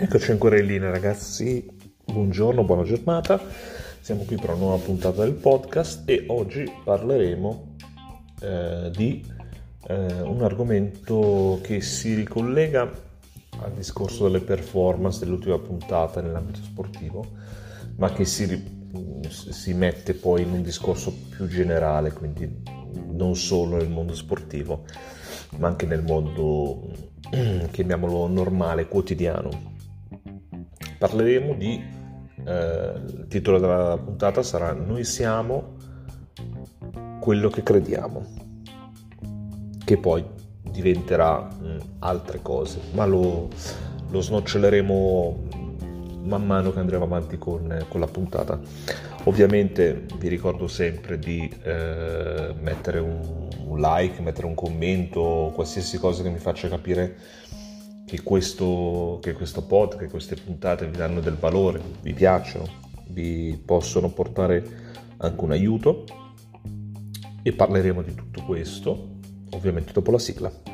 Eccoci ancora in linea ragazzi, buongiorno, buona giornata, siamo qui per una nuova puntata del podcast e oggi parleremo eh, di eh, un argomento che si ricollega al discorso delle performance dell'ultima puntata nell'ambito sportivo, ma che si, si mette poi in un discorso più generale, quindi non solo nel mondo sportivo, ma anche nel mondo, chiamiamolo normale, quotidiano. Parleremo di, eh, il titolo della puntata sarà Noi siamo quello che crediamo, che poi diventerà mh, altre cose, ma lo, lo snoccioleremo man mano che andremo avanti con, con, la puntata. Ovviamente vi ricordo sempre di eh, mettere un, un, like, mettere un commento, qualsiasi cosa che mi faccia capire che questo, che questo pod, che queste puntate vi danno del valore, vi piacciono, vi possono portare anche un aiuto e parleremo di tutto questo ovviamente dopo la sigla.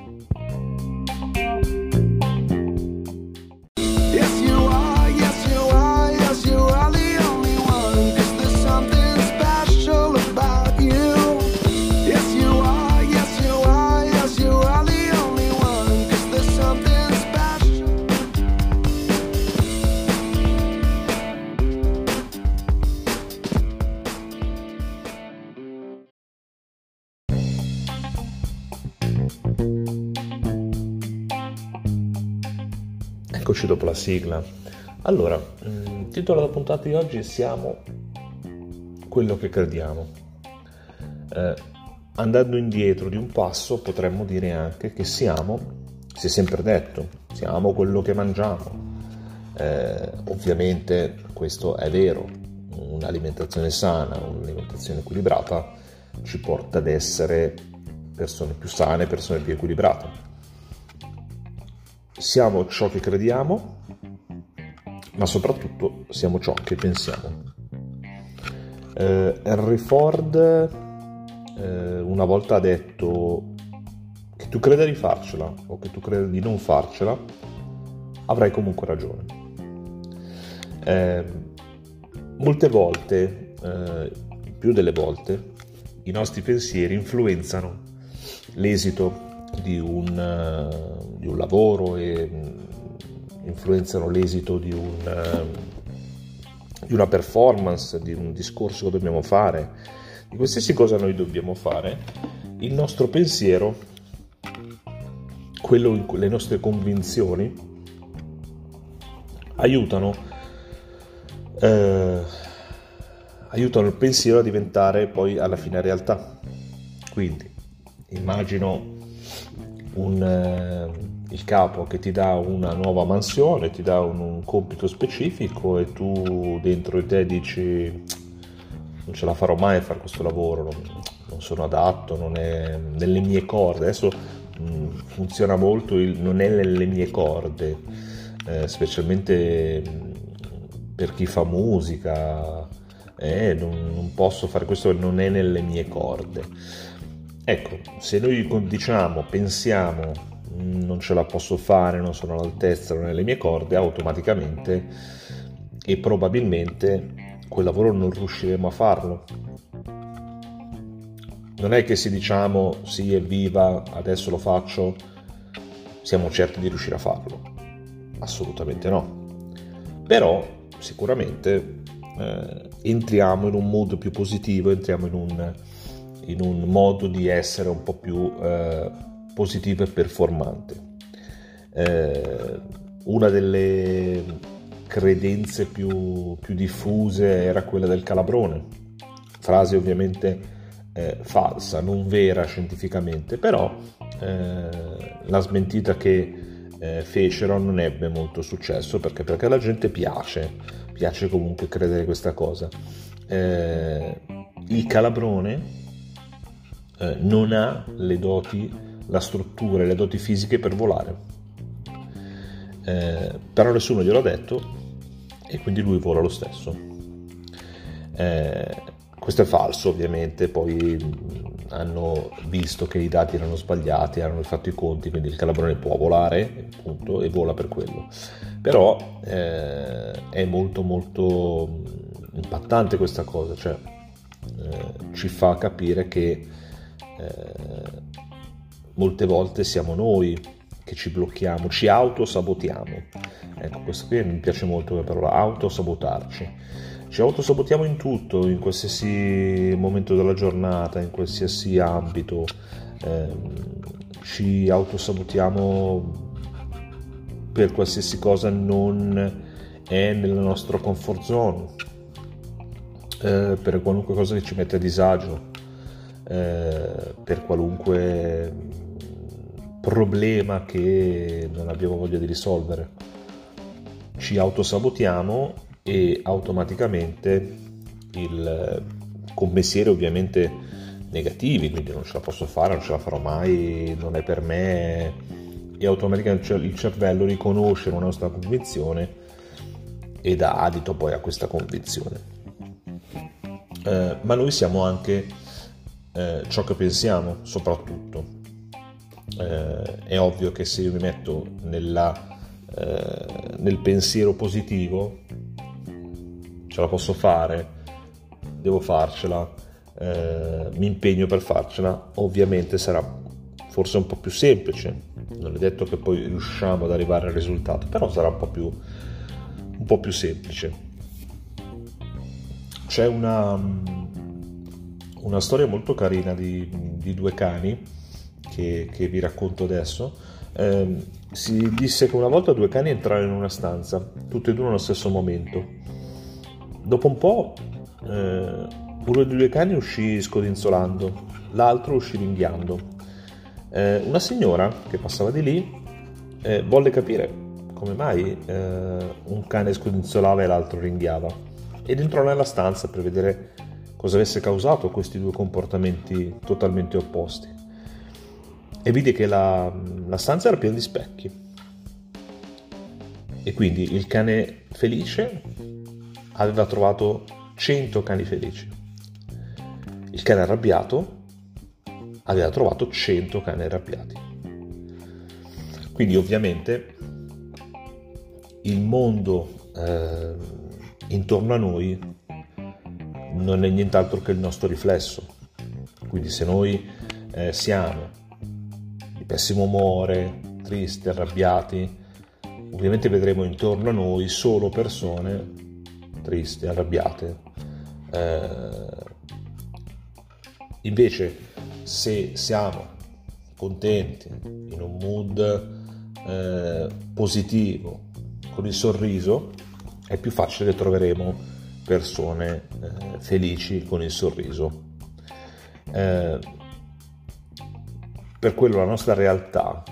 Eccoci dopo la sigla. Allora, il mm, titolo della puntata di oggi siamo quello che crediamo. Eh, andando indietro di un passo potremmo dire anche che siamo, si è sempre detto, siamo quello che mangiamo. Eh, ovviamente questo è vero, un'alimentazione sana, un'alimentazione equilibrata ci porta ad essere persone più sane, persone più equilibrate siamo ciò che crediamo, ma soprattutto siamo ciò che pensiamo. Eh, Henry Ford eh, una volta ha detto che tu creda di farcela o che tu creda di non farcela, avrai comunque ragione. Eh, molte volte, eh, più delle volte, i nostri pensieri influenzano l'esito di un, uh, di un lavoro e um, influenzano l'esito di, un, uh, di, una performance, di un discorso che dobbiamo fare, di qualsiasi cosa noi dobbiamo fare, il nostro pensiero, quello, le nostre convinzioni aiutano, eh, aiutano il pensiero a diventare poi alla fine realtà. Quindi immagino un, eh, il capo che ti dà una nuova mansione, ti dà un, un, compito specifico e tu dentro di te dici non ce la farò mai a fare questo lavoro, non, non sono adatto, non è nelle mie corde. Adesso mh, mm, funziona molto il non è nelle mie corde, eh, specialmente mm, per chi fa musica. Eh, non, non posso fare questo, non è nelle mie corde Ecco, se noi diciamo, pensiamo, mm, non ce la posso fare, non sono all'altezza, non è le mie corde, automaticamente e probabilmente quel lavoro non riusciremo a farlo. Non è che se diciamo sì, evviva, adesso lo faccio, siamo certi di riuscire a farlo. Assolutamente no. Però sicuramente eh, entriamo in un mood più positivo, entriamo in un in un modo di essere un po' più eh, positivo e performante. Eh, una delle credenze più, più, diffuse era quella del calabrone, frase ovviamente eh, falsa, non vera scientificamente, però eh, la smentita che eh, fecero non ebbe molto successo perché, perché alla gente piace, piace comunque credere questa cosa. Eh, il calabrone eh, non ha le doti, la struttura e le doti fisiche per volare. Eh, però nessuno glielo ha detto e quindi lui vola lo stesso. Eh, questo è falso ovviamente, poi hanno visto che i dati erano sbagliati, hanno fatto i conti, quindi il calabrone può volare appunto, e vola per quello. Però eh, è molto molto impattante questa cosa, cioè eh, ci fa capire che eh, molte volte siamo noi che ci blocchiamo, ci autosabotiamo. Ecco, questo qui mi piace molto la parola autosabotarci. Ci autosabotiamo in tutto, in qualsiasi momento della giornata, in qualsiasi ambito. Eh, ci autosabotiamo per qualsiasi cosa non è nella nostra comfort zone, eh, per qualunque cosa che ci mette a disagio, eh, per qualunque problema che non abbiamo voglia di risolvere. Ci autosabotiamo e automaticamente il, con pensieri ovviamente negativi, quindi non ce la posso fare, non ce la farò mai, non è per me e automaticamente il cervello riconosce una nostra convinzione e dà adito poi a questa convinzione. Eh, ma noi siamo anche eh, ciò che pensiamo, soprattutto. Eh, è ovvio che se io mi metto nella, eh, nel pensiero positivo, ce la posso fare, devo farcela, eh, mi impegno per farcela, ovviamente sarà forse un po' più semplice, non è detto che poi riusciamo ad arrivare al risultato, però sarà un po' più, un po più semplice. C'è una, una storia molto carina di, di due cani che, che, vi racconto adesso. Eh, si disse che una volta due cani entrarono in una stanza, tutti e due nello stesso momento Dopo un po' eh, uno dei due cani uscì scodinzolando, l'altro uscì ringhiando. Eh, una signora che passava di lì eh, volle capire come mai eh, un cane scodinzolava e l'altro ringhiava ed entrò nella stanza per vedere cosa avesse causato questi due comportamenti totalmente opposti. E vide che la, la stanza era piena di specchi. E quindi il cane felice aveva trovato 100 cani felici. Il cane arrabbiato aveva trovato 100 cani arrabbiati. Quindi ovviamente il mondo eh, intorno a noi non è nient'altro che il nostro riflesso. Quindi se noi eh, siamo di pessimo umore, tristi, arrabbiati, ovviamente vedremo intorno a noi solo persone tristi, arrabbiate. Eh, invece se siamo contenti, in un mood eh, positivo, con il sorriso, è più facile che troveremo persone eh, felici con il sorriso. Eh, per quello la nostra realtà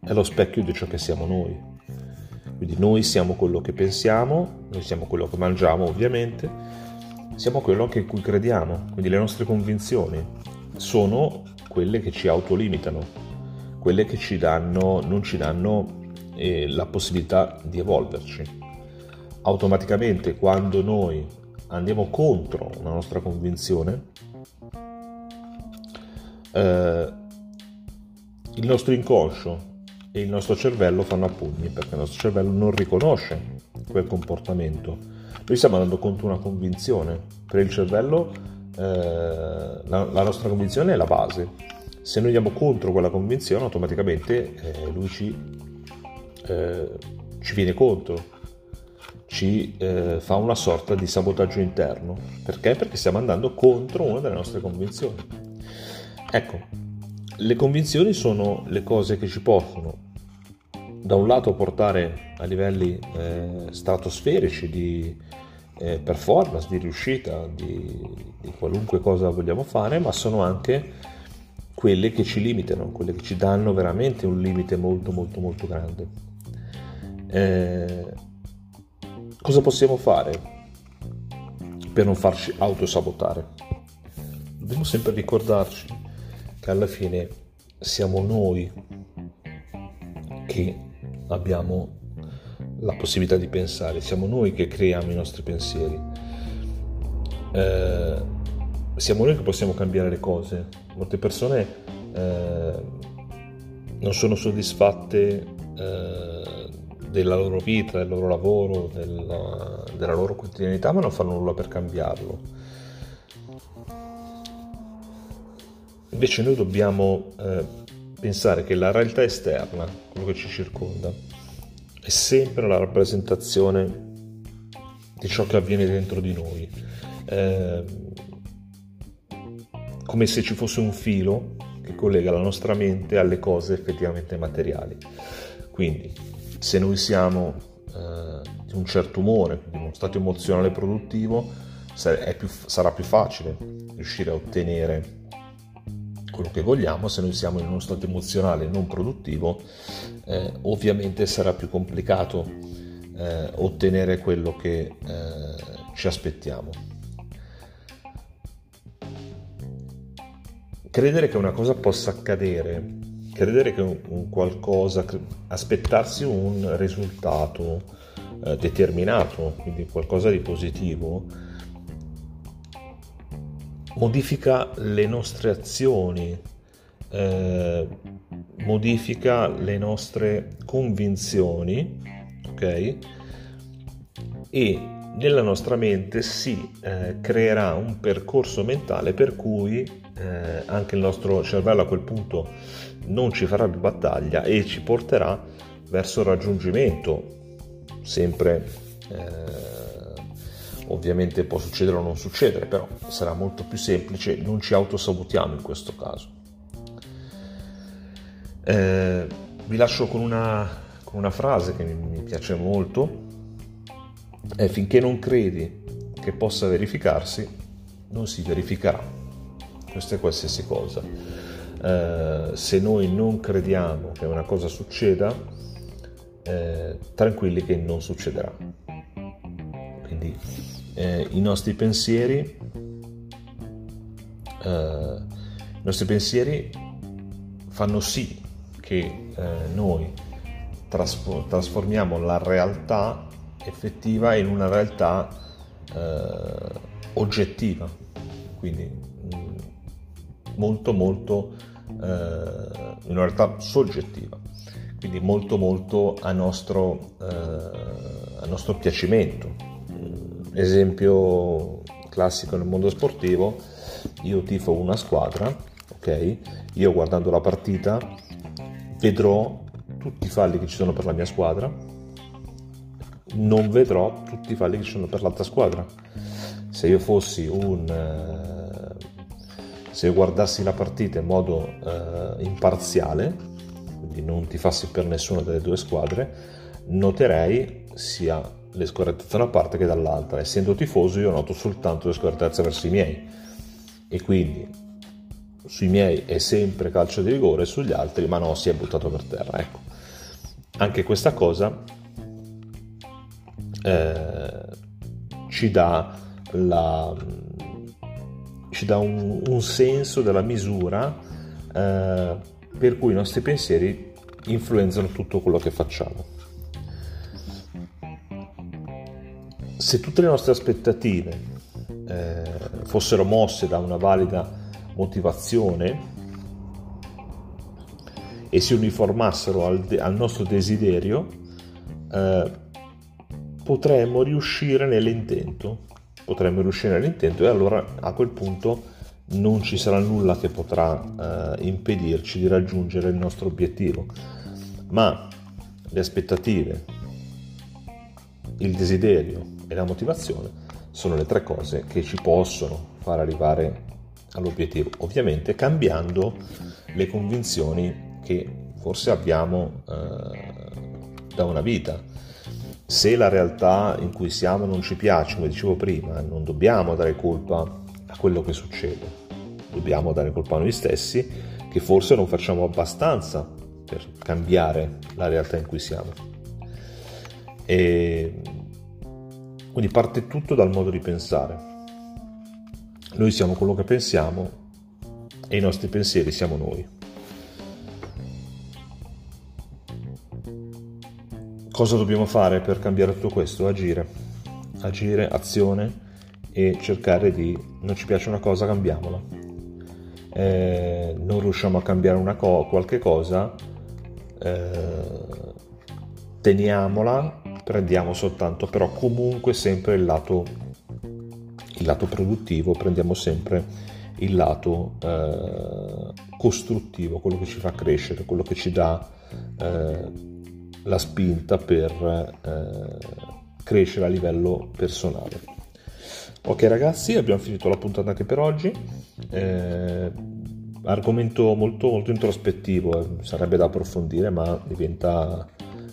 è lo specchio di ciò che siamo noi. Quindi noi siamo quello che pensiamo, noi siamo quello che mangiamo ovviamente, siamo quello anche in cui crediamo, quindi le nostre convinzioni sono quelle che ci autolimitano, quelle che ci danno, non ci danno eh, la possibilità di evolverci. Automaticamente quando noi andiamo contro una nostra convinzione, eh, il nostro inconscio e il nostro cervello fanno a pugni perché il nostro cervello non riconosce quel comportamento. Noi stiamo andando contro una convinzione. Per il cervello eh, la, la, nostra convinzione è la base. Se noi andiamo contro quella convinzione automaticamente eh, lui ci, eh, ci, viene contro, ci eh, fa una sorta di sabotaggio interno. Perché? Perché stiamo andando contro una delle nostre convinzioni. Ecco, le convinzioni sono le cose che ci possono da un lato portare a livelli eh, stratosferici di eh, performance, di riuscita, di, di, qualunque cosa vogliamo fare, ma sono anche quelle che ci limitano, quelle che ci danno veramente un limite molto molto molto grande. Eh, cosa possiamo fare per non farci autosabotare? Dobbiamo sempre ricordarci che alla fine siamo noi che abbiamo la possibilità di pensare, siamo noi che creiamo i nostri pensieri. Eh, siamo noi che possiamo cambiare le cose. Molte persone eh, non sono soddisfatte eh, della loro vita, del loro lavoro, della, della loro quotidianità, ma non fanno nulla per cambiarlo. Invece noi dobbiamo eh, pensare che la realtà esterna, quello che ci circonda, è sempre la rappresentazione di ciò che avviene dentro di noi. Eh, come se ci fosse un filo che collega la nostra mente alle cose effettivamente materiali. Quindi, se noi siamo eh, di un certo umore, di uno stato emozionale produttivo, più, sarà più facile riuscire a ottenere quello che vogliamo, se noi siamo in uno stato emozionale non produttivo, eh, ovviamente sarà più complicato eh, ottenere quello che eh, ci aspettiamo. Credere che una cosa possa accadere, credere che un, qualcosa, aspettarsi un risultato eh, determinato, quindi qualcosa di positivo, modifica le nostre azioni, eh, modifica le nostre convinzioni, ok? E nella nostra mente si eh, creerà un percorso mentale per cui eh, anche il nostro cervello a quel punto non ci farà più battaglia e ci porterà verso il raggiungimento sempre eh, Ovviamente può succedere o non succedere, però sarà molto più semplice, non ci autosabotiamo in questo caso. Eh, vi lascio con una, con una frase che mi, mi piace molto, è finché non credi che possa verificarsi, non si verificherà. Questo è qualsiasi cosa. Eh, se noi non crediamo che una cosa succeda, eh, tranquilli che non succederà. Quindi eh, i nostri pensieri eh, i nostri pensieri fanno sì che eh, noi trasfor- trasformiamo la realtà effettiva in una realtà eh, oggettiva. Quindi mm, molto molto eh, in una realtà soggettiva. Quindi molto molto a nostro, eh, a nostro piacimento. Esempio classico nel mondo sportivo, io tifo una squadra, ok? Io guardando la partita vedrò tutti i falli che ci sono per la mia squadra, non vedrò tutti i falli che ci sono per l'altra squadra. Se io fossi un... Eh, se io guardassi la partita in modo eh, imparziale, quindi non tifassi per nessuna delle due squadre, noterei sia le scorrettezze da una parte che dall'altra. Essendo tifoso io noto soltanto le scorrettezze verso i miei e quindi sui miei è sempre calcio di rigore, sugli altri ma no, si è buttato per terra. Ecco, anche questa cosa eh, ci dà, la, ci dà un, un, senso della misura eh, per cui i nostri pensieri influenzano tutto quello che facciamo. se tutte le nostre aspettative eh, fossero mosse da una valida motivazione e si uniformassero al, de- al nostro desiderio, eh, potremmo riuscire nell'intento. Potremmo riuscire nell'intento e allora a quel punto non ci sarà nulla che potrà eh, impedirci di raggiungere il nostro obiettivo. Ma le aspettative, il desiderio e la motivazione sono le tre cose che ci possono far arrivare all'obiettivo, ovviamente cambiando le convinzioni che forse abbiamo eh, da una vita. Se la realtà in cui siamo non ci piace, come dicevo prima, non dobbiamo dare colpa a quello che succede, dobbiamo dare colpa a noi stessi che forse non facciamo abbastanza per cambiare la realtà in cui siamo. E quindi parte tutto dal modo di pensare. Noi siamo quello che pensiamo e i nostri pensieri siamo noi. Cosa dobbiamo fare per cambiare tutto questo? Agire. Agire, azione e cercare di non ci piace una cosa cambiamola eh, non riusciamo a cambiare una co- qualche cosa eh, teniamola prendiamo soltanto però comunque sempre il lato il lato produttivo prendiamo sempre il lato eh, costruttivo quello che ci fa crescere quello che ci dà eh, la spinta per eh, crescere a livello personale Ok ragazzi, abbiamo finito la puntata anche per oggi. Eh, argomento molto, molto introspettivo, eh, sarebbe da approfondire, ma diventa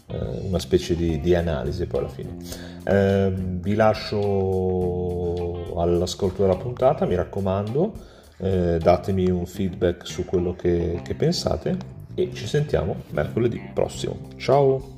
eh, una specie di, di, analisi poi alla fine. Eh, vi lascio all'ascolto della puntata, mi raccomando, eh, datemi un feedback su quello che, che pensate e ci sentiamo mercoledì prossimo. Ciao!